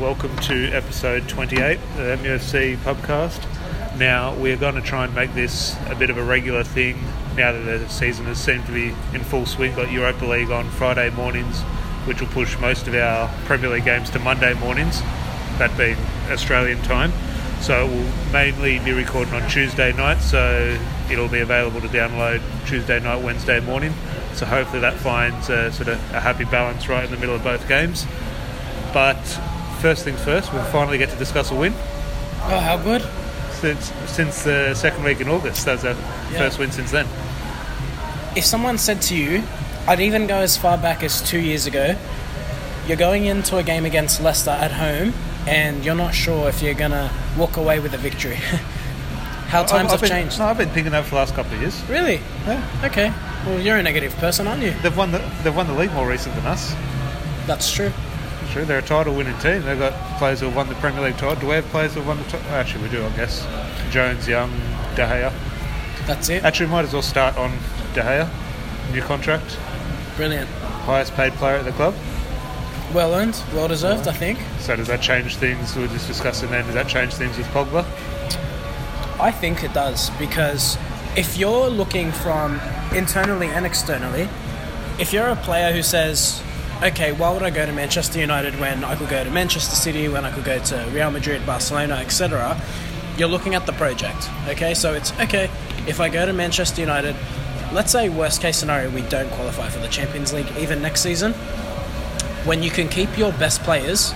Welcome to episode 28 of the MUFC podcast. Now, we're going to try and make this a bit of a regular thing now that the season has seemed to be in full swing. Got Europa League on Friday mornings, which will push most of our Premier League games to Monday mornings, that being Australian time. So we'll mainly be recording on Tuesday night, so it'll be available to download Tuesday night, Wednesday morning. So hopefully that finds a sort of a happy balance right in the middle of both games. But first things first, we'll finally get to discuss a win Oh, how good! since since the second week in August. That was our Yeah. first win since then. If someone said to you, I'd even go as far back as two years ago, you're going into a game against Leicester at home and you're not sure if you're going to walk away with a victory. how times I've- I've have been- changed. No, I've been thinking that for the last couple of years. Really? Yeah. Okay. Well, you're a negative person, aren't you? They've won the they've won the league more recent than us. That's true. True, they're a title winning team. They've got players who have won the Premier League title. Do we have players who have won the title? Actually, we do, I guess. Jones, Young, De Gea. That's it. Actually, we might as well start on De Gea. New contract, Brilliant. highest paid player at the club. Well earned, well deserved, I think. So does that change things? We were just discussing then. Does that change things with Pogba? I think it does because if you're looking from internally and externally, if you're a player who says, okay, why would I go to Manchester United when I could go to Manchester City, when I could go to Real Madrid, Barcelona, etc., you're looking at the project. Okay, so it's okay, if I go to Manchester United, let's say worst case scenario, we don't qualify for the Champions League even next season, when you can keep your best players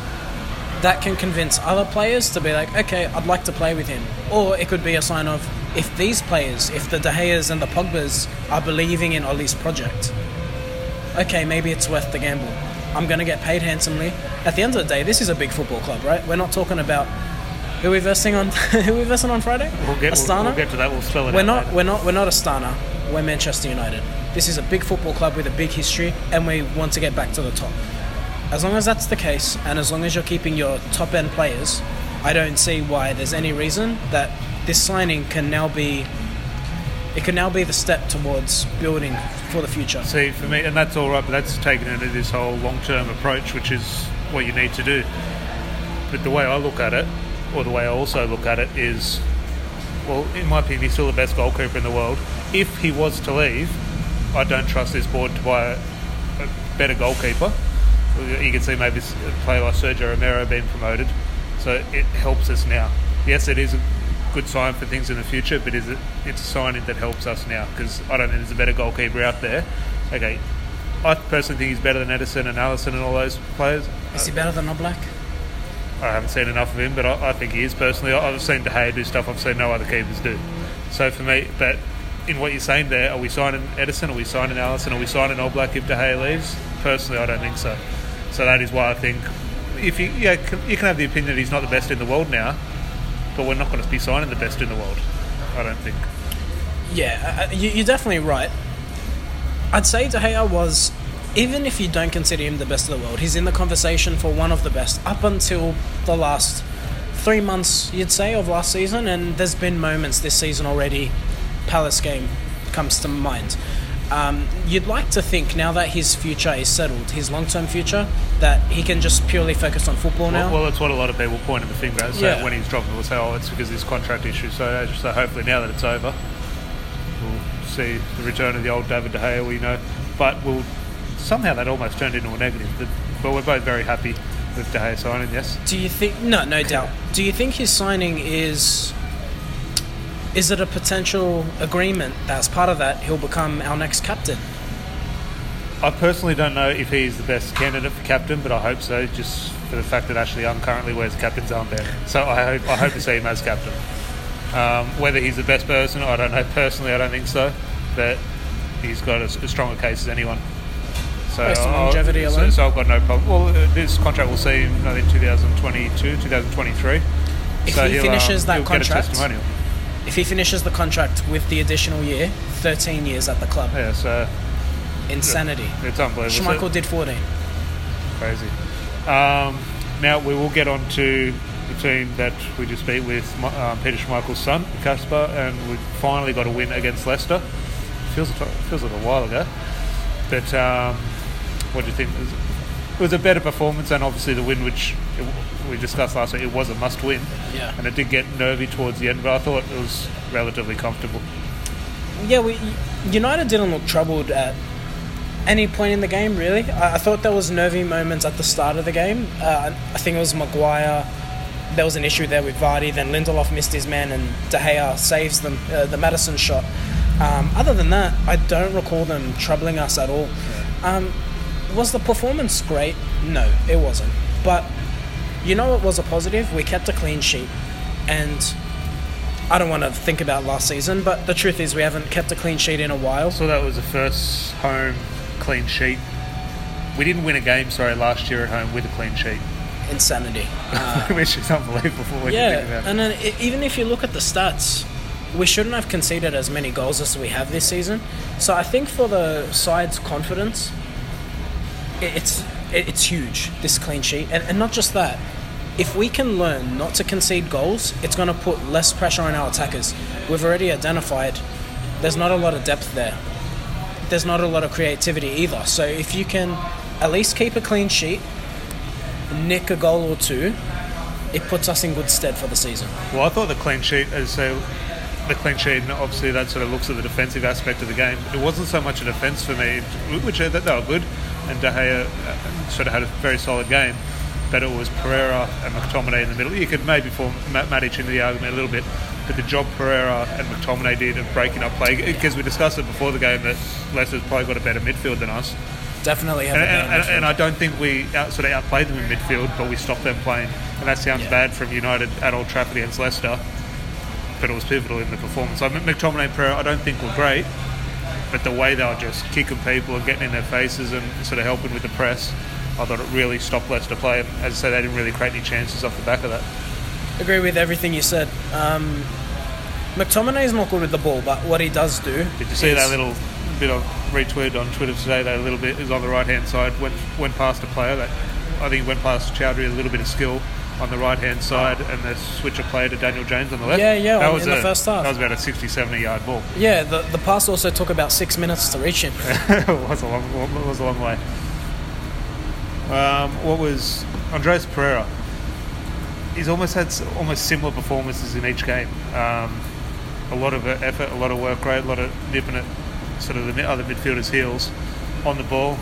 that can convince other players to be like, okay, I'd like to play with him. Or it could be a sign of if these players, if the De Geas and the Pogbas are believing in Ollie's project, okay, maybe it's worth the gamble. I'm going to get paid handsomely. At the end of the day, this is a big football club, right? We're not talking about who we're versing on. who we're versing on Friday? We'll get, we'll, Astana. we'll get to that. We'll spell it We're out not. later. We're not. We're not Astana. We're Manchester United. This is a big football club with a big history, and we want to get back to the top. As long as that's the case, and as long as you're keeping your top end players, I don't see why there's any reason that this signing can now be. It can now be the step towards building for the future. See, for me, and that's all right, but that's taken into this whole long-term approach, which is what you need to do. But the way I look at it, or the way I also look at it, is, well, in my opinion, he's still the best goalkeeper in the world. If he was to leave, I don't trust this board to buy a, a better goalkeeper. You can see maybe a player like Sergio Romero being promoted, so it helps us now. Yes, it is good sign for things in the future, but is it? It's a sign that helps us now because I don't think there's a better goalkeeper out there. Okay, I personally think he's better than Ederson and Alisson and all those players. Is he better than Oblak? I haven't seen enough of him, but I, I think he is personally. I- I've seen De Gea do stuff I've seen no other keepers do. So for me, but in what you're saying there, are we signing Ederson? Are we signing Alisson? Are we signing Oblak if De Gea leaves? Personally, I don't think so. So that is why I think if you yeah you can have the opinion that he's not the best in the world now, but we're not going to be signing the best in the world. I don't think. Yeah, uh, you- you're definitely right. I'd say De Gea was, even if you don't consider him the best of the world, he's in the conversation for one of the best up until the last three months, you'd say, of last season. And there's been moments this season already. Palace game comes to mind. Um, you'd like to think now that his future is settled, his long-term future, that he can just purely focus on football now. Well, well, that's what a lot of people pointing the finger at. So Yeah. when he's dropping, we'll say, "Oh, it's because of this contract issue." So, so hopefully now that it's over, we'll see the return of the old David De Gea. We know, but we'll somehow that almost turned into a negative. But, but we're both very happy with De Gea signing. Yes, Do you think? No, no doubt. Do you think his signing is? Is it a potential agreement that's part of that he'll become our next captain? I personally don't know if he's the best candidate for captain, but I hope so. Just for the fact that Ashley Young currently wears captain's armband, so I hope I hope to see him as captain. Um, whether he's the best person, I don't know. Personally, I don't think so, but he's got as, as strong a case as anyone. So, Based on I'll- longevity so, alone? so I've got no problem. Well, uh, this contract will see him I think 2022, 2023. If so he finishes um, that contract- get a testimonial. If he finishes the contract with the additional year, 13 years at the club, Yeah, so insanity. it's unbelievable. Schmeichel did 14. Crazy. Um, now we will get on to the team that we just beat with um, Peter Schmeichel's son, Kasper, and we finally got a win against Leicester. Feels feels like a while ago, but um, what do you think? It was, a better performance, and obviously the win, which it, we discussed last week, it was a must win. Yeah. And it did get nervy towards the end, but I thought it was relatively comfortable. Yeah, we United didn't look troubled at any point in the game, really. I, I thought there was nervy moments at the start of the game. Uh, I think it was Maguire. There was an issue there with Vardy. Then Lindelof missed his man, and De Gea saves them. Uh, the Maddison shot. Um, other than that, I don't recall them troubling us at all. Um, was the performance great? No, it wasn't. But you know, it was a positive. We kept a clean sheet, and I don't want to think about last season, but the truth is we haven't kept a clean sheet in a while. So that was the first home clean sheet. We didn't win a game, sorry, last year at home with a clean sheet, Insanity. Uh, which is unbelievable when you think yeah, about and then i even if you look at the stats, we shouldn't have conceded as many goals as we have this season. So I think for the side's confidence, it's it's huge this clean sheet, and, and not just that. If we can learn not to concede goals, it's going to put less pressure on our attackers. We've already identified there's not a lot of depth there. There's not a lot of creativity either. So if you can at least keep a clean sheet, nick a goal or two, it puts us in good stead for the season. Well, I thought the clean sheet, as so the clean sheet, and obviously that sort of looks at the defensive aspect of the game. It wasn't so much a defence for me, which uh, they were good, and De Gea uh, sort of had a very solid game. But it was Pereira and McTominay in the middle. You could maybe form Matic into the argument a little bit, but the job Pereira and McTominay did of breaking up play, because we discussed it before the game that Leicester's probably got a better midfield than us. Definitely have And, and, and I don't think we out, sort of outplayed them in midfield, but we stopped them playing. And that sounds Yeah. bad from United at Old Trafford against Leicester, but it was pivotal in the performance. I mean, McTominay and Pereira, I don't think were great, but the way they were just kicking people and getting in their faces and sort of helping with the press, I thought it really stopped Leicester play. As I say, they didn't really create any chances off the back of that. agree with everything you said. Um, McTominay is not good with the ball, but what he does do. Did you see is- that little bit of retweet on Twitter today? That a little bit is on the right hand side. Went went past a player that I think went past Choudhury a little bit of skill on the right hand side, and the switch of play to Daniel James on the left. Yeah, yeah, That on- was in the first half. That was about a 60, 70 yard ball. Yeah, the, the pass also took about six minutes to reach him. it was a long it was a long way. Um, what was Andreas Pereira? He's almost had almost similar performances in each game. Um, a lot of effort, a lot of work rate, a lot of nipping at sort of the other midfielders' heels on the ball.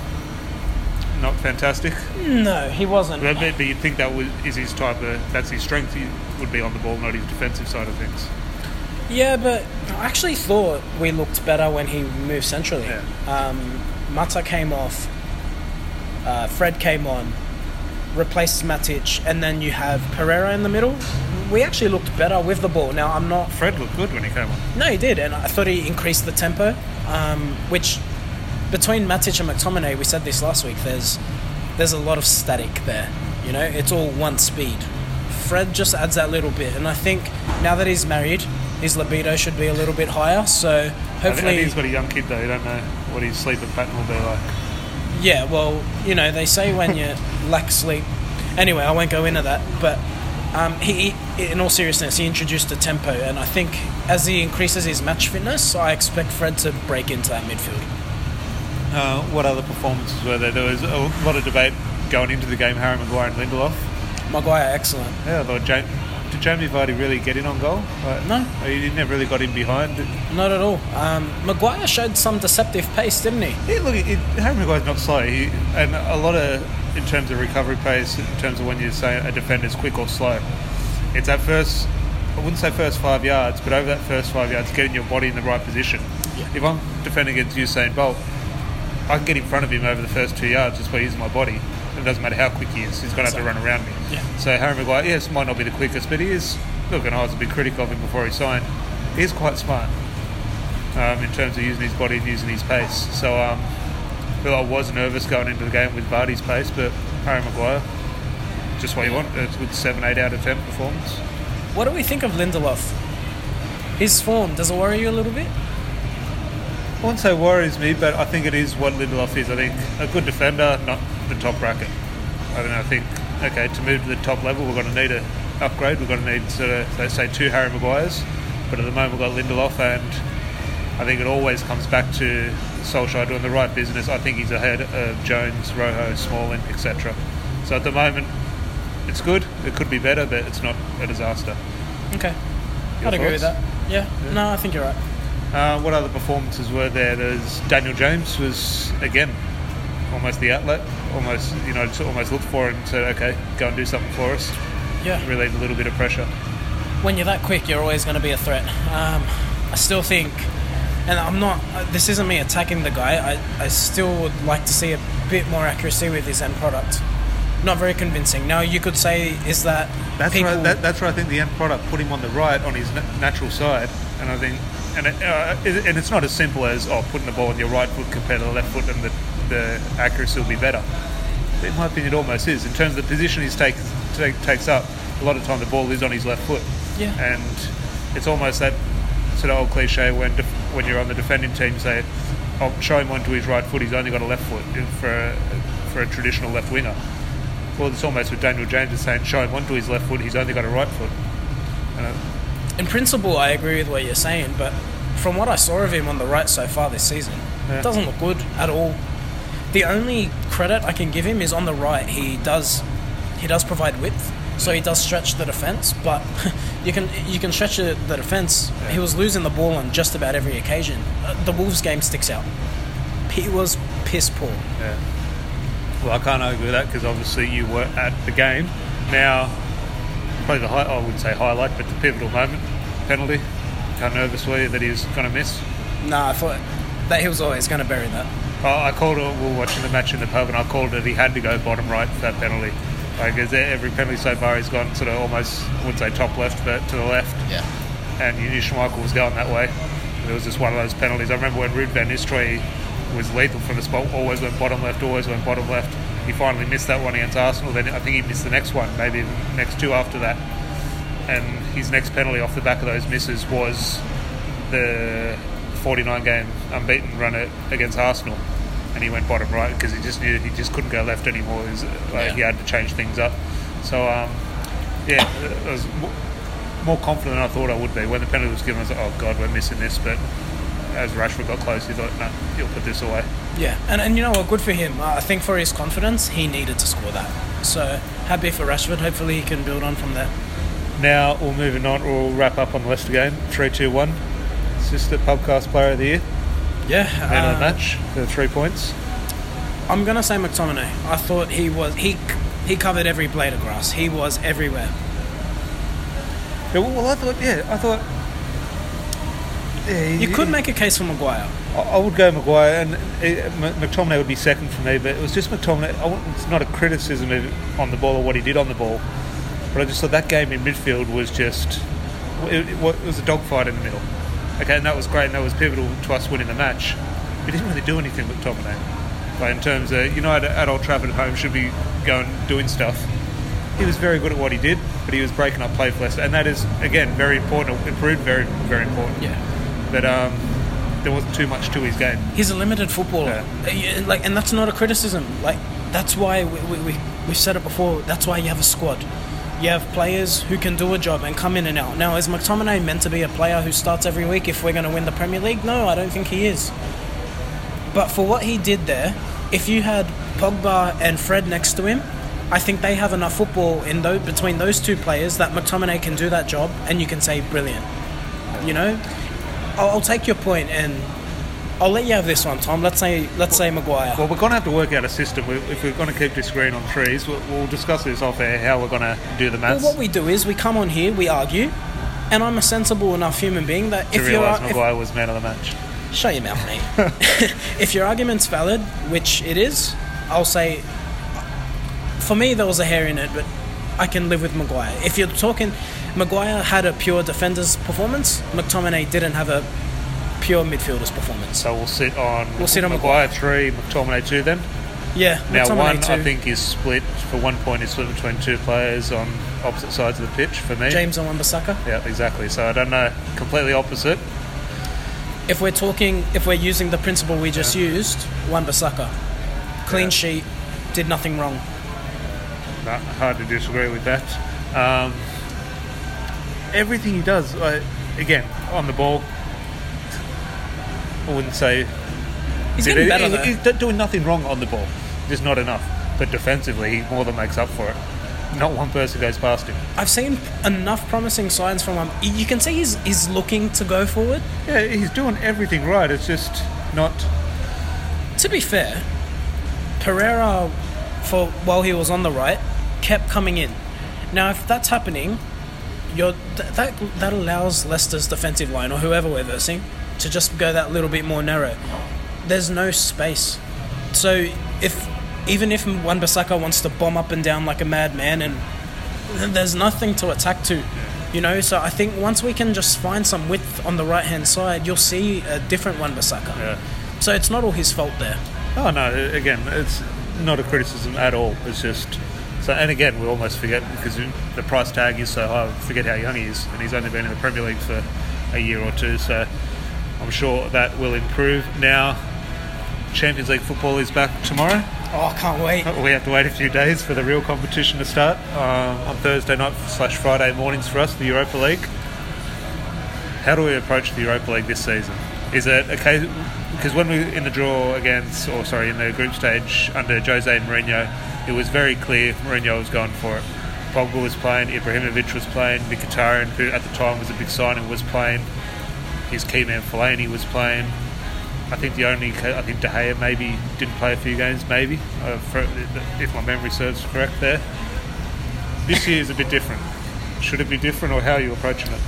Not fantastic, no, he wasn't. but, but you'd think that was, is his type of that's his strength. He would be on the ball, not his defensive side of things. Yeah, but I actually thought we looked better when he moved centrally. Yeah. Um, Mata came off, uh, Fred came on, replaced Matic, and then you have Pereira in the middle. We actually looked better with the ball. Now, I'm not Fred looked good when he came on. No, he did, and I thought he increased the tempo. Um, which between Matic and McTominay, we said this last week. There's there's a lot of static there. You know, it's all one speed. Fred just adds that little bit, and I think now that he's married, his libido should be a little bit higher. So I, thi- I hopefully, think he's got a young kid though. You don't know what his sleeping pattern will be like. yeah. Well, you know, they say when you lack sleep. Anyway, I won't go into that, but. Um, he- in all seriousness, he introduced a tempo, and I think as he increases his match fitness, I expect Fred to break into that midfield. Uh, what other performances were there? There was a lot of debate going into the game. Harry Maguire and Lindelof. Maguire, excellent. Yeah, James, did Jamie Vardy really get in on goal? Like, No. he never really got in behind. Not at all. Um, Maguire showed some deceptive pace, didn't he? Yeah, look, it, Harry Maguire's not slow, he, and a lot of in terms of recovery pace, in terms of when you say a defender's quick or slow, it's that first. I wouldn't say first five yards, but over that first five yards, getting your body in the right position. Yeah. If I'm defending against Usain Bolt, I can get in front of him over the first two yards just by using my body. It doesn't matter how quick he is; he's going to have to run around me. Yeah. So Harry Maguire, yes, might not be the quickest, but he is. Look, and I was a big critic of him before he signed. He is quite smart um, in terms of using his body and using his pace. So um, I was nervous going into the game with Vardy's pace, but Harry Maguire, just what you want. It's a good seven, eight out of ten performance. What do we think of Lindelof? His form, does it worry you a little bit? I wouldn't say worries me, but I think it is what Lindelof is. I think a good defender, not the top bracket. I mean, I think okay to move to the top level, we're going to need a upgrade. We're going to need sort of let's say two Harry Maguires, but at the moment we've got Lindelof, and I think it always comes back to Solskjaer doing the right business. I think he's ahead of Jones, Rojo, Smalling, etc. So at the moment, it's good. It could be better, but it's not a disaster. Okay. Your I'd agree with thoughts? that. Yeah. No, I think you're right. Uh, what other performances were there? There's Daniel James was again almost the outlet, almost you know, almost looked for and said, "Okay, go and do something for us." Yeah. Relieved a little bit of pressure. when you're that quick, you're always going to be a threat. Um, I still think, and I'm not. uh, This isn't me attacking the guy. I, I still would like to see a bit more accuracy with his end product. Not very convincing. Now you could say, is that That's people? right. That, that's where I think the end product put him on the right on his natural side, and I think, and it, uh, and it's not as simple as oh, putting the ball on your right foot compared to the left foot, and the, the accuracy will be better. In my opinion, it almost is. In terms of the position he takes take, takes up, a lot of time the ball is on his left foot, Yeah. and it's almost that sort of old cliche when def- when you're on the defending team, say, "I'll show him onto his right foot. He's only got a left foot for a, for a traditional left winger." Well, it's almost with Daniel James is saying, "Show him onto his left foot. He's only got a right foot." Uh, In principle, I agree with what you're saying, but from what I saw of him on the right so far this season, Yeah. it doesn't look good at all. The only credit I can give him is on the right. He does he does provide width, so he does stretch the defense. But you can you can stretch the defense. He was losing the ball on just about every occasion. Uh, The Wolves game sticks out. He was piss poor. Yeah. Well, I can't argue with that because obviously you were at the game. Now, probably the high, I wouldn't say highlight, but the pivotal moment, penalty. How nervous were you that he was going to miss? No, I thought that he was always going to bury that. I I called it. We were watching the match in the pub, and I called it. He had to go bottom right for that penalty. Like, every penalty so far, he's gone sort of almost, I wouldn't say top left, but to the left. Yeah. and you knew Schmeichel was going that way. It was just one of those penalties. I remember when Ruud van Nistelrooy was lethal from the spot, always went bottom left, always went bottom left. He finally missed that one against Arsenal. Then I think he missed the next one, maybe the next two after that. And his next penalty off the back of those misses was the 49 game unbeaten run at- against Arsenal. And he went bottom right because he just knew he just couldn't go left anymore. He, was, like, Yeah. he had to change things up. So, um, yeah, I was more confident than I thought I would be. When the penalty was given, I was like, oh, God, we're missing this. But as Rashford got close, he thought, no, he'll put this away. Yeah, and, and you know what? Good for him. Uh, I think for his confidence, he needed to score that. So happy for Rashford. Hopefully, he can build on from there. Now, we're moving on. We'll wrap up on the Leicester game. 3 2 1. Assistant Pubcast Player of the Year. Yeah, Man of uh, the match for three points. I'm gonna say McTominay. I thought he was he he covered every blade of grass. He was everywhere. Yeah, well, well, I thought, yeah, I thought. Yeah, You could make a case for Maguire. I would go Maguire, and McTominay would be second for me. But it was just McTominay. It's not a criticism of, on the ball or what he did on the ball, but I just thought that game in midfield was just it, it, was a dogfight in the middle. Okay, and that was great, and that was pivotal to us winning the match. He didn't really do anything with McTominay. Like in terms of you know at, at Old Trafford at home should be going doing stuff. He was very good at what he did, but he was breaking up play for Leicester, and that is again very important. It proved very very important Yeah, but um, there wasn't too much to his game. he's a limited footballer. Uh, yeah, Like, and that's not a criticism. Like, that's why we, we, we we've said it before. That's why you have a squad. You have players who can do a job and come in and out. Now, is McTominay meant to be a player who starts every week if we're going to win the Premier League? No, I don't think he is. But for what he did there, if you had Pogba and Fred next to him, I think they have enough football in those, between those two players that McTominay can do that job, and you can say brilliant. You know, I'll, I'll take your point, and I'll let you have this one, Tom. Let's say let's say Maguire. Well, we're going to have to work out a system. We- If we're going to keep this disagreeing on threes, we'll, we'll discuss this off air how we're going to do the match. Well, what we do is we come on here, we argue, and I'm a sensible enough human being that to if you're realise if, Maguire was man of the match. Shut your mouth, mate. if your argument's valid, which it is, I'll say. For me, there was a hair in it, but I can live with Maguire. If you're talking, Maguire had a pure defender's performance. McTominay didn't have a pure midfielder's performance. So we'll sit on We'll sit on Maguire three, McTominay two. Then Yeah, now McTominay one too. I think is split for one point is split between two players on opposite sides of the pitch for me. James and Wan-Bissaka. Yeah, exactly. So I don't know. Completely opposite. If we're talking, if we're using the principle we just used, Wan-Bissaka, clean Yeah. sheet, did nothing wrong. No, hard to disagree with that. Um, everything he does, like, again, on the ball, I wouldn't say He's getting better he- He's doing nothing wrong on the ball, just not enough. But defensively, he more than makes up for it. not one person goes past him. I've seen enough promising signs from him. You can see he's, he's looking to go forward. Yeah, he's doing everything right. It's just not. To be fair, Pereira, for while he was on the right, kept coming in. Now, if that's happening, you're, th- that that allows Leicester's defensive line or whoever we're versing to just go that little bit more narrow. There's no space. So if even if Wan-Bissaka wants to bomb up and down like a madman, and there's nothing to attack to, you know. So I think once we can just find some width on the right hand side, you'll see a different Wan-Bissaka. Yeah. So it's not all his fault there. Oh no! Again, it's not a criticism at all. It's just so. And again, we almost forget because the price tag is so high. We forget how young he is, and he's only been in the Premier League for a year or two. So I'm sure that will improve. Now, Champions League football is back tomorrow. Oh, I can't wait. We have to wait a few days for the real competition to start um, on Thursday night slash Friday mornings for us, the Europa League. How do we approach the Europa League this season? Is it case because when we were in the draw against, or sorry, in the group stage under Jose Mourinho, it was very clear Mourinho was going for it. Pogba was playing, Ibrahimovic was playing, Mkhitaryan, who at the time was a big signing, was playing. His key man Fellaini was playing. I think the only, I think De Gea maybe didn't play a few games, maybe, uh, for, if my memory serves correct there. This year is a bit different. Should it be different, or how are you approaching it?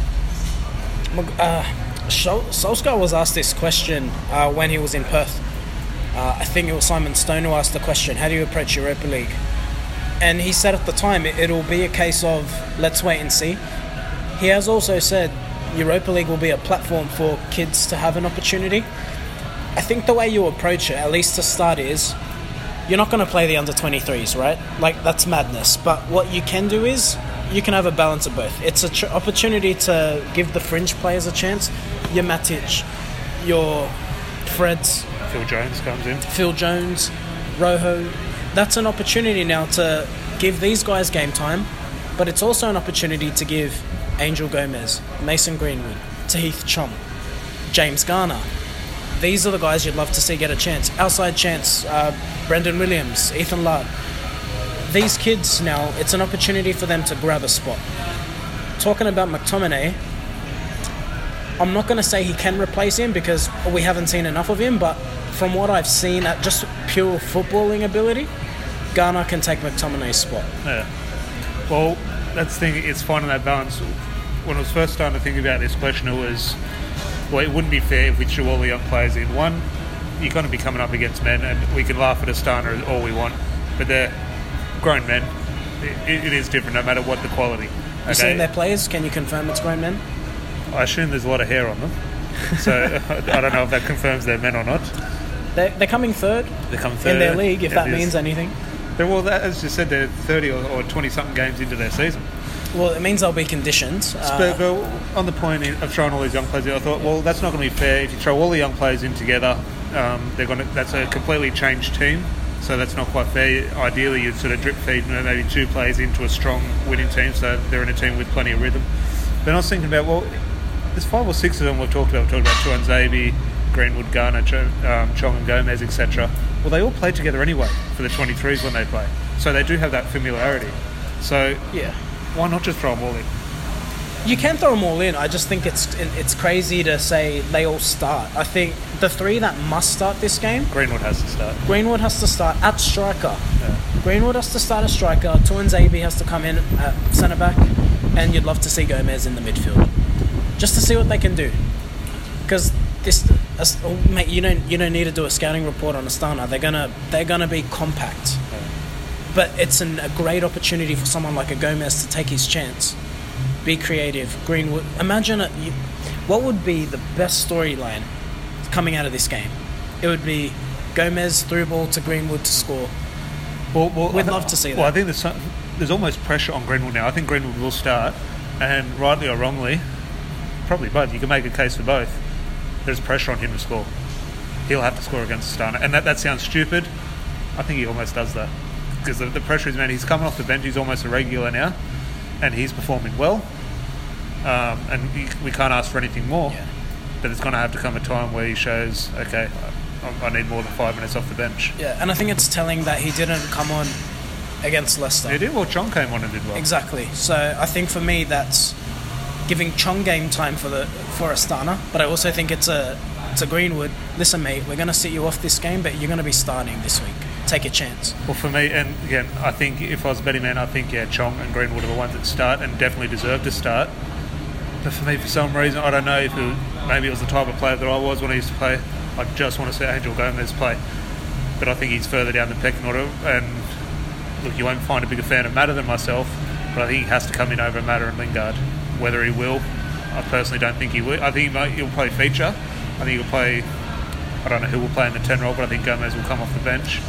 Uh, Solskjaer was asked this question uh, when he was in Perth. Uh, I think it was Simon Stone who asked the question, How do you approach Europa League? And he said at the time it, it'll be a case of let's wait and see. He has also said Europa League will be a platform for kids to have an opportunity. I think the way you approach it, at least to start, is you're not going to play the under 23s, right? Like, that's madness. But what you can do is you can have a balance of both. It's an tr- opportunity to give the fringe players a chance. Your Matic, your Freds, Phil Jones comes in. Phil Jones, Rojo. That's an opportunity now to give these guys game time, but it's also an opportunity to give Angel Gomes, Mason Greenwood, Tahith Chong, James Garner. These are the guys you'd love to see get a chance. Outside chance, uh, Brandon Williams, Ethan Laird. These kids now, it's an opportunity for them to grab a spot. Talking about McTominay, I'm not going to say he can replace him because we haven't seen enough of him, but from what I've seen at just pure footballing ability, Garner can take McTominay's spot. Yeah. Well, that's the thing. It's finding that balance. When I was first starting to think about this question, it was, well, it wouldn't be fair if we threw all the young players in. One, you're going to be coming up against men, and we can laugh at Astana all we want, but they're grown men. It, it is different, no matter what the quality. You seen their players? Can you confirm it's grown men? I assume there's a lot of hair on them, so I don't know if that confirms they're men or not. They're, they're coming third They come in third. their league, if that means anything. They're, well, that, as you said, they're 30 or 20 something games into their season. Well, it means they'll be conditioned. Uh, but, but on the point of throwing all these young players, in, I thought, well, that's not going to be fair. If you throw all the young players in together, um, they're going to. That's a completely changed team. So that's not quite fair. Ideally, you'd sort of drip feed maybe two players into a strong winning team, so they're in a team with plenty of rhythm. Then I was thinking about, well, there's five or six of them we've talked about. We've talked about Tuanzebe, Greenwood, Garner, Ch- um, Chong and Gomes, etc. Well, they all play together anyway for the 23s when they play. So they do have that familiarity. So yeah. why not just throw them all in? You can throw them all in. I just think it's it's crazy to say they all start. I think the three that must start this game, Greenwood has to start. Greenwood has to start at striker. Yeah. Greenwood has to start as striker. Tuanzebe has to come in at centre back, and you'd love to see Gomes in the midfield, just to see what they can do. Because this, oh, mate, you don't you don't need to do a scouting report on Astana. They're gonna they're gonna be compact, but it's an, a great opportunity for someone like a Gomes to take his chance, be creative. Greenwood, imagine it. You, what would be the best storyline coming out of this game? It would be Gomes through ball to Greenwood to score. Well, well, We'd love to see Well, I think there's some, there's almost pressure on Greenwood now. I think Greenwood will start, and rightly or wrongly, probably both. You can make a case for both. There's pressure on him to score. He'll have to score against Astana, and that, that sounds stupid. I think he almost does that because the, the pressure is man. He's coming off the bench. He's almost a regular now, and he's performing well. Um, and he, we can't ask for anything more. Yeah. But it's going to have to come a time where he shows, okay, I, I need more than five minutes off the bench. Yeah, and I think it's telling that he didn't come on against Leicester. He did. Well, Chong came on and did well. Exactly. So I think for me that's giving Chong game time for the for Astana, but I also think it's a it's a Greenwood. Listen, mate, we're going to sit you off this game, but you're going to be starting this week. Take a chance. Well, for me, and again, I think if I was a betting man, I think yeah, Chong and Greenwood are the ones that start and definitely deserve to start. But for me, for some reason, I don't know if it, maybe it was the type of player that I was when I used to play. I just want to see Angel Gomes play, but I think he's further down the pecking order. And look, you won't find a bigger fan of Mata than myself, but I think he has to come in over Mata and Lingard. Whether he will, I personally don't think he will. I think he might, he'll play feature. I think he'll play. I don't know who will play in the ten role, but I think Gomes will come off the bench.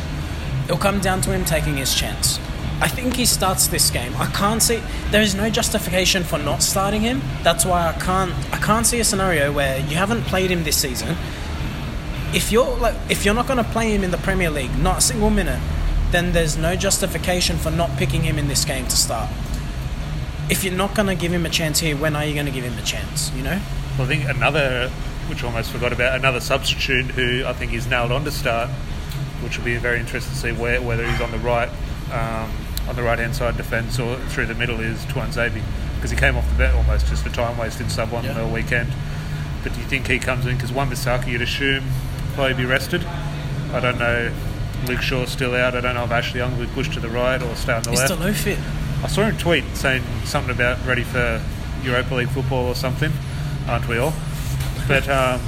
It'll come down to him taking his chance. I think he starts this game. I can't see there is no justification for not starting him. That's why I can't I can't see a scenario where you haven't played him this season. If you're like if you're not going to play him in the Premier League, not a single minute, then there's no justification for not picking him in this game to start. If you're not going to give him a chance here, when are you going to give him a chance? You know. Well, I think another, which I almost forgot about, another substitute who I think is nailed on to start, which will be very interesting to see where, whether he's on the right, um, on the right hand side defence or through the middle is Tuanzebe, because he came off the bench almost just for time waste in sub one Yeah. the weekend. But do you think he comes in because Wan-Bissaka you'd assume probably be rested? I don't know. Luke Shaw's still out. I don't know if Ashley Young will be pushed to the right or stay on the Is left. Dalot fit? I saw him tweet saying something about ready for Europa League football or something, aren't we all? But um,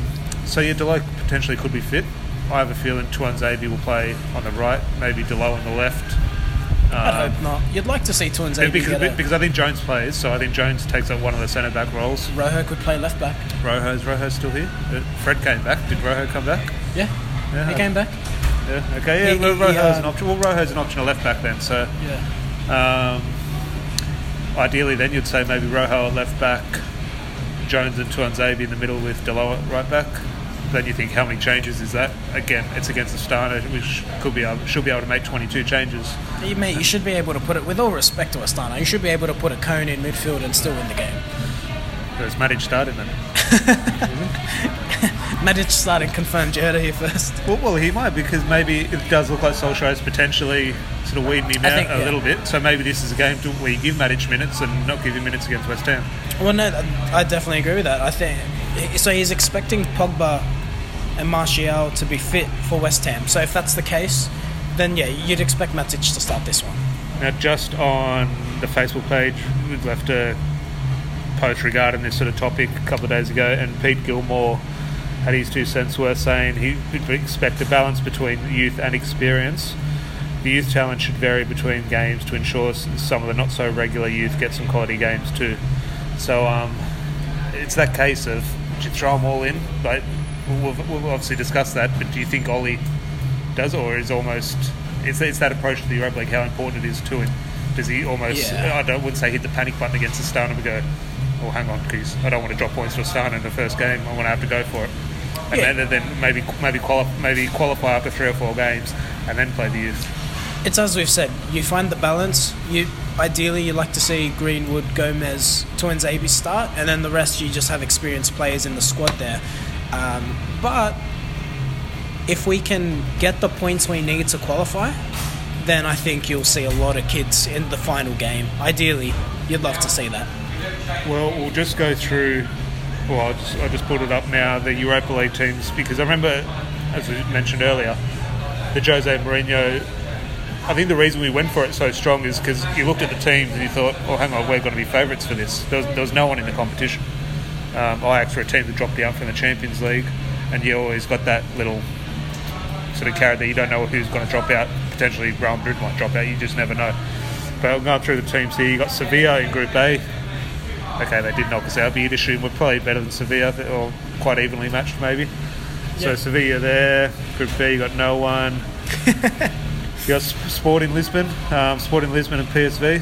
so yeah, Dalot potentially could be fit. I have a feeling Tuanzebe will play on the right, maybe Dalot on the left. Um, hope not. You'd like to see Tuanzebe because, because I think Jones plays, so I think Jones takes up one of the centre back roles. Rojo could play left back. Rojo's Rojo still here. Uh, Fred came back. Did Rojo come back? Yeah, Yeah. he came back. Yeah. Okay. Yeah. He- well, Rojo's he, an uh, option. Well, Rojo's an optional left back then. So Yeah. Um, ideally, then you'd say maybe Rojo at left back, Jones and Tuanzebe in the middle with Dalot at right back. Then you think, how many changes is that? Again, it's against Astana, which could be able, should be able to make 22 changes. You, mate, you should be able to put it, with all respect to Astana, you should be able to put a cone in midfield and still win the game. There's Matic starting then. Matic starting confirmed Jota here first. Well, well, he might because maybe it does look like Solskjaer's potentially sort of weeding him out think, a yeah. little bit. So maybe this is a game to, where you give Matic minutes and not give him minutes against West Ham. Well, no, I definitely agree with that. I think so. He's expecting Pogba and Martial to be fit for West Ham. So if that's the case, then yeah, you'd expect Matic to start this one. Now, just on the Facebook page, we've left a post regarding this sort of topic a couple of days ago, and Pete Gilmore had his two cents worth saying he would expect a balance between youth and experience. The youth challenge should vary between games to ensure some of the not so regular youth get some quality games too. So um, it's that case of do you throw them all in? But we've, we've obviously discussed that. But do you think Ollie does, or is almost it's, it's that approach to the Europa League how important it is to him? Does he almost? Yeah. I don't wouldn't say hit the panic button against Astana and go, "Oh, hang on, because I don't want to drop points to Astana in the first game. I want to have to go for it." And Yeah. then, then maybe maybe qualify maybe qualify after three or four games, and then play the youth. It's as we've said. You find the balance. You ideally you like to see Greenwood, Gomes, Twins, AB start, and then the rest you just have experienced players in the squad there. Um, but if we can get the points we need to qualify, then I think you'll see a lot of kids in the final game. Ideally, you'd love to see that. Well, we'll just go through. Well, I just, I just pulled it up now. The Europa League teams because I remember, as we mentioned earlier, the Jose Mourinho. I think the reason we went for it so strong is because you looked at the teams and you thought, "Oh, hang on, we're going to be favourites for this." There was, there was no one in the competition. Um, Ajax were a team that dropped out from the Champions League, and you always got that little sort of carrot that you don't know who's going to drop out. Potentially, Real Madrid might drop out. You just never know. But I'm going through the teams here. You got Sevilla in Group A. Okay, they did knock us out, but you'd assume we're probably better than Sevilla, or quite evenly matched, maybe. So Yeah. Sevilla there. Group B, you got no one. you got Sporting Lisbon, um, Sporting Lisbon and PSV.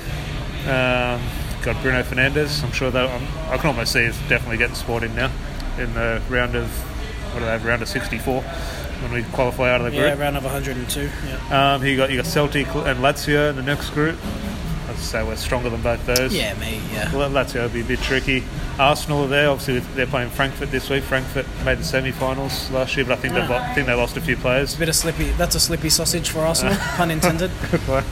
Um, got Bruno Fernandes. I'm sure that I'm, I can almost see us definitely getting Sporting now in the round of what do they have? Round of 64 when we qualify out of the group. Yeah, round of 102. Yeah, Um, you got you got Celtic and Lazio in the next group. Say we're stronger than both those. yeah, me. Yeah. Well, Lazio will be a bit tricky. Arsenal are there. Obviously, they're playing Frankfurt this week. Frankfurt made the semi-finals last year, but I think they've lo- I think they lost a few players. A Bit of slippy. That's a slippy sausage for Arsenal, pun intended.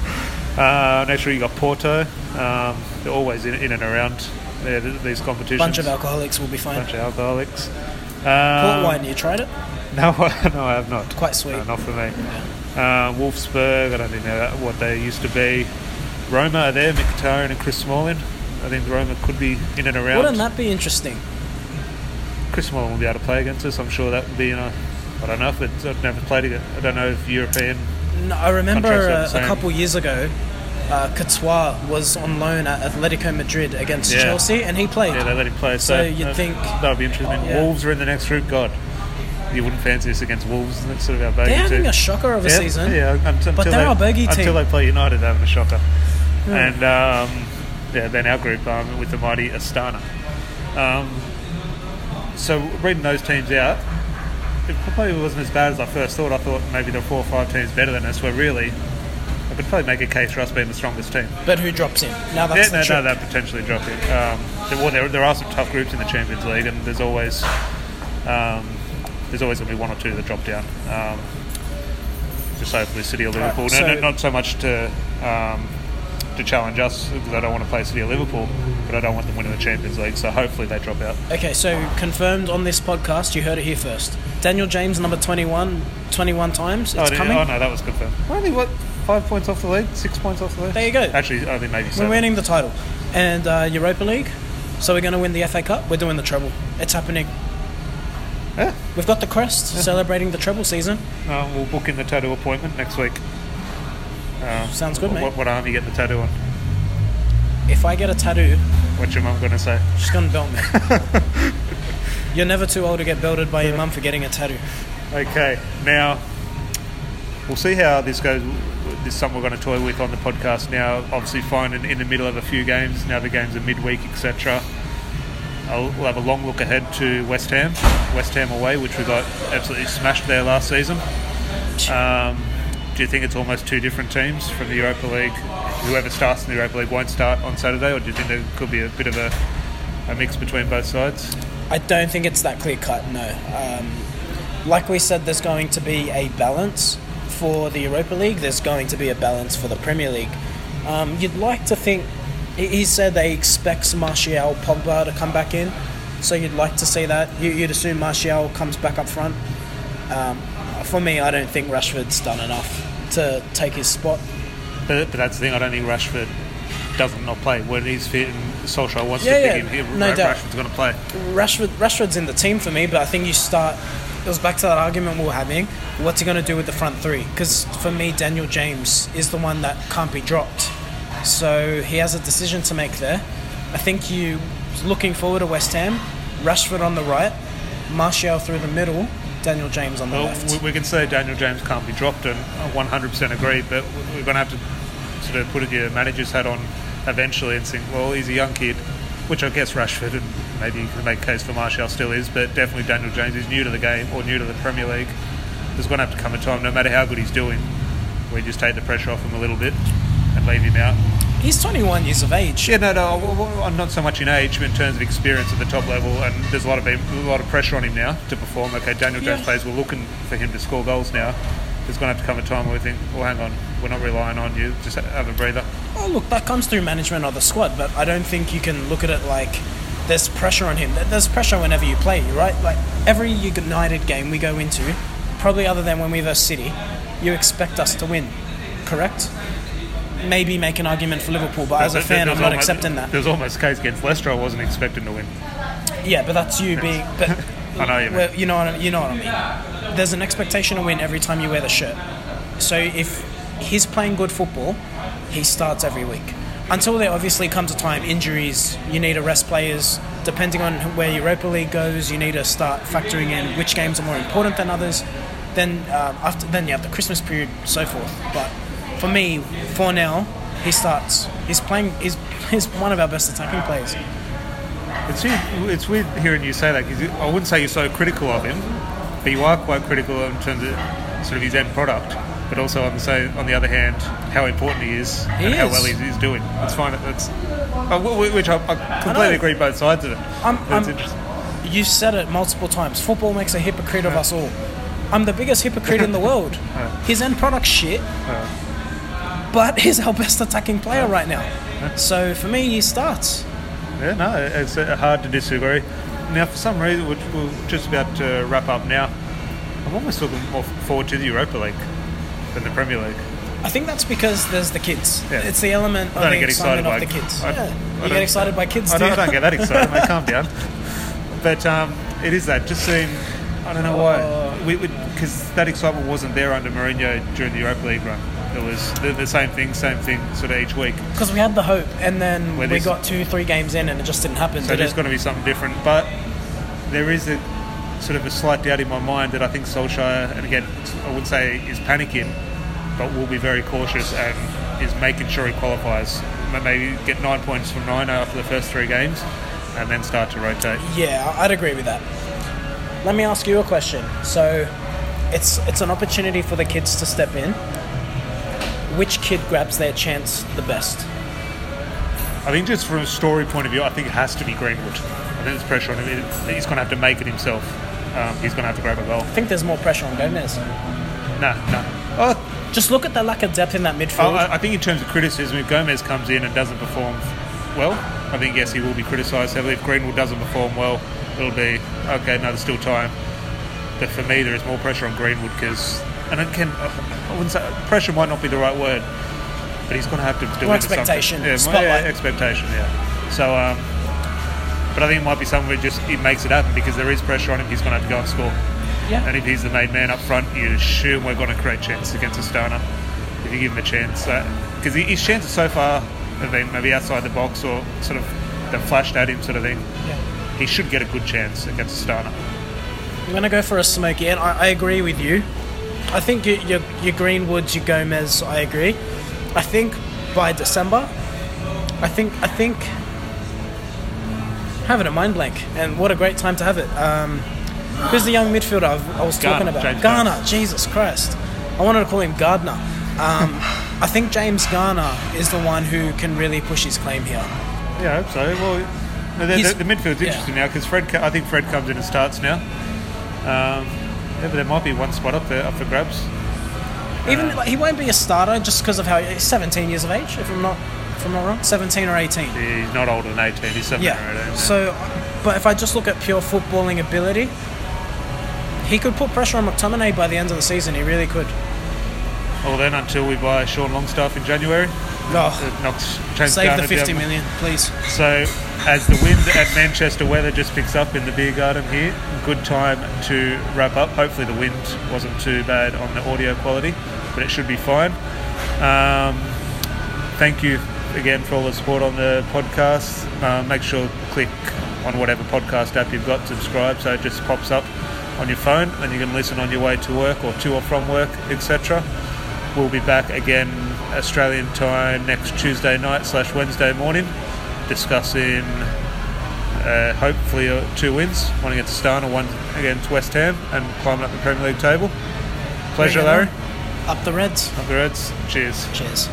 Uh, next week you got Porto. Um, they're always in, in and around there, th- these competitions. Bunch of alcoholics will be fine. Bunch of alcoholics. Port Um, wine, you tried it? No, no, I have not. Quite sweet. No, not for me. Uh, Wolfsburg, I don't even know what they used to be. Roma are there, Mkhitaryan and Chris Smalling. I think Roma could be in and around. Wouldn't that be interesting? Chris Smalling will be able to play against us. I'm sure that would be in a. I don't know if it's. I've never played against. I don't know if European. No, I remember uh, a couple years ago, uh, Courtois was on loan at Atletico Madrid against Yeah. Chelsea, and he played. Yeah, they let him play. So, So you'd uh, think- that would be interesting. Yeah. Wolves are in the next group. God, you wouldn't fancy this against Wolves. That's sort of our bogey They're having team. a shocker of a yeah, season. Yeah, until But they're they, our bogey Until team. they play United, they're having a shocker. Hmm. And um, yeah, then our group um, with the mighty Astana. Um, so reading those teams out, it probably wasn't as bad as I first thought. I thought maybe there were four or five teams better than us. Where really, I could probably make a case for us being the strongest team. But who drops in? Now that's Yeah, the no, trick. no, that potentially drop it. Um, there, well, there, there are some tough groups in the Champions League, and there's always um, there's always going to be one or two that drop down. Um, just hopefully City or Liverpool. so- no, no, not so much to um, to challenge us because I don't want to play City or Liverpool, but I don't want them winning the Champions League. So hopefully they drop out. Okay, so confirmed on this podcast, you heard it here first. Daniel James, number 21, 21 times. It's oh, did- coming. oh no, that was confirmed. Only what five points off the lead, six points off the lead. There you go. Actually, only maybe We're winning the title. And uh, Europa League. So we're going to win the FA Cup. We're doing the treble. It's happening. Yeah. We've got the crest celebrating the treble season. Uh, we'll book in the tattoo appointment next week. Um, Sounds good, mate. What, what arm you get the tattoo on? If I get a tattoo, What's your mum going to say? she's going to belt me. You're never too old to get belted by your mum for getting a tattoo. Okay, now we'll see how this goes. This is something we're going to toy with on the podcast now. Obviously, finding in the middle of a few games. Now the games are midweek, etc. I'll, we'll have a long look ahead to West Ham, West Ham away, which we got absolutely smashed there last season. Um, do you think it's almost two different teams from the Europa League? Whoever starts in the Europa League won't start on Saturday, or do you think there could be a bit of a, a mix between both sides? I don't think it's that clear cut, no. Um, like we said, there's going to be a balance for the Europa League, there's going to be a balance for the Premier League. Um, you'd like to think, he- said they expects Martial Pogba to come back in, so you'd like to see that. You, you'd assume Martial comes back up front. Um, for me, I don't think Rashford's done enough to take his spot. But, but that's the thing. I don't think Rashford doesn't not play when he's fit and Solskjaer wants Yeah, to yeah, pick him. He, no Ra- doubt. Rashford's going to play. Rashford, Rashford's in the team for me, but I think you start. It was back to that argument we were having. What's he going to do with the front three? Because for me, Daniel James is the one that can't be dropped. So he has a decision to make there. I think you looking forward to West Ham, Rashford on the right, Martial through the middle, Daniel James on the Well, left. we, we can say Daniel James can't be dropped, and I 100% agree. But we're going to have to sort of put your manager's hat on eventually and think, well, he's a young kid, which I guess Rashford and maybe you can make a case for Martial still is, but definitely Daniel James is new to the game or new to the Premier League. There's going to have to come a time, no matter how good he's doing, we just take the pressure off him a little bit and leave him out. He's 21 years of age. Yeah, no, no, I'm not so much in age, but in terms of experience at the top level, and there's a lot of a lot of pressure on him now to perform. Okay, Daniel Jones Yeah. plays. We're looking for him to score goals now. There's going to have to come a time where we think, well, hang on, we're not relying on you. Just have a breather. Oh, look, that comes through management of the squad, but I don't think you can look at it like there's pressure on him. There's pressure whenever you play, right? Like every United game we go into, probably other than when we versus City, you expect us to win, correct? Maybe make an argument for Liverpool, but as a fan, I'm not almost- accepting that. There's almost a case against Leicester. I wasn't expecting to win. Yeah, but that's you being. But I know you mean. well, you know what I, you know what I mean. There's an expectation to win every time you wear the shirt. So if he's playing good football, he starts every week. Until there obviously comes a time injuries, you need to rest players. Depending on where Europa League goes, you need to start factoring in which games are more important than others. Then um, after then you have the Christmas period, so forth. But for me, for now, he starts. He's playing. He's, he's one of our best attacking players. It's weird, it's weird hearing you say that because I wouldn't say you're so critical of him, but you are quite critical in terms of sort of his end product. But also on the say, on the other hand, how important he is He and how is. well he's, he's doing. It's fine. It's uh, wh- wh- which I, I completely know. agree both sides of it. I'm- I'm- You said it multiple times. Football makes a hypocrite of us all. I'm the biggest hypocrite in the world. His end product shit. But he's our best attacking player right now. So for me, he starts. Yeah, no, it's uh, hard to disagree. Now, for some reason, we're, we're just about to wrap up now. I'm almost looking more forward to the Europa League than the Premier League. I think that's because there's the kids. Yeah. It's the element of I don't the get excited excitement by of the kids. I- yeah. I you get excited by kids, I do don't? I don't get that excited, mate. Calm down. But um, it is that. Just seeing, I don't know why. Oh. Because that excitement wasn't there under Mourinho during the Europa League run. It was the, the same thing, same thing, sort of each week. Because we had the hope, and then Well, we this- got two, three games in, and it just didn't happen. So did there's it? going to be something different. But there is a sort of a slight doubt in my mind that I think Solskjaer, and again, I wouldn't say is panicking, but will be very cautious and is making sure he qualifies. Maybe get nine points from nine after the first three games, and then start to rotate. Yeah, I'd agree with that. Let me ask you a question. So, it's it's an opportunity for the kids to step in. Which kid grabs their chance the best? I think just from a story point of view, I think it has to be Greenwood. I think there's pressure on him. He's going to have to make it himself. Um, he's going to have to grab a goal. I think there's more pressure on Gomes. No, no. Oh, Just look at the lack of depth in that midfield. I, I think in terms of criticism, if Gomes comes in and doesn't perform well, I think yes, he will be criticised heavily. If Greenwood doesn't perform well, it'll be okay. No, there's still time. But for me, there is more pressure on Greenwood because, and it can, I wouldn't say pressure might not be the right word, but he's going to have to deliver expectation, something. Yeah, spotlight. yeah, expectation. Yeah. So, um, but I think it might be something where just he makes it happen because there is pressure on him. He's going to have to go and score. yeah. And if he's the main man up front, you assume we're going to create chances against Astana if you give him a chance. Because his chances so far have been maybe outside the box or sort of they've flashed at him, sort of thing. Yeah. He should get a good chance against Astana. I'm going to go for a smoky, and I, I agree with you. I think your, your, your Greenwoods, your Gomes, I agree. I think by December, I think I think having a mind blank, and what a great time to have it. Um, who's the young midfielder I've, I was talking about? James Garner, Jesus Christ! I wanted to call him Gardner. Um, I think James Garner is the one who can really push his claim here. Yeah, I hope so. Well, the, the, the midfield's yeah. interesting now because Fred. I think Fred comes in and starts now. Um, yeah, but there might be one spot up there up for grabs. Even like, he won't be a starter just because of how he's 17 years of age, if I'm not if I'm not wrong, 17 or 18. He's not older than 18. He's 17 or Yeah. So, but if I just look at pure footballing ability, he could put pressure on McTominay by the end of the season. He really could. Well, then until we buy Sean Longstaff in January, Oh, knocks save the 50 down. million, please. So, as the wind at Manchester weather just picks up in the beer garden here, good time to wrap up. Hopefully, the wind wasn't too bad on the audio quality, but it should be fine. Um, thank you again for all the support on the podcast. Uh, make sure click on whatever podcast app you've got, subscribe, so it just pops up on your phone, and you can listen on your way to work or to or from work, etc. We'll be back again Australian time next Tuesday night slash Wednesday morning, discussing uh, hopefully uh, two wins, one against Astana, one against West Ham, and climbing up the Premier League table. Pleasure, Larry. Up the Reds. Up the Reds. Cheers. Cheers.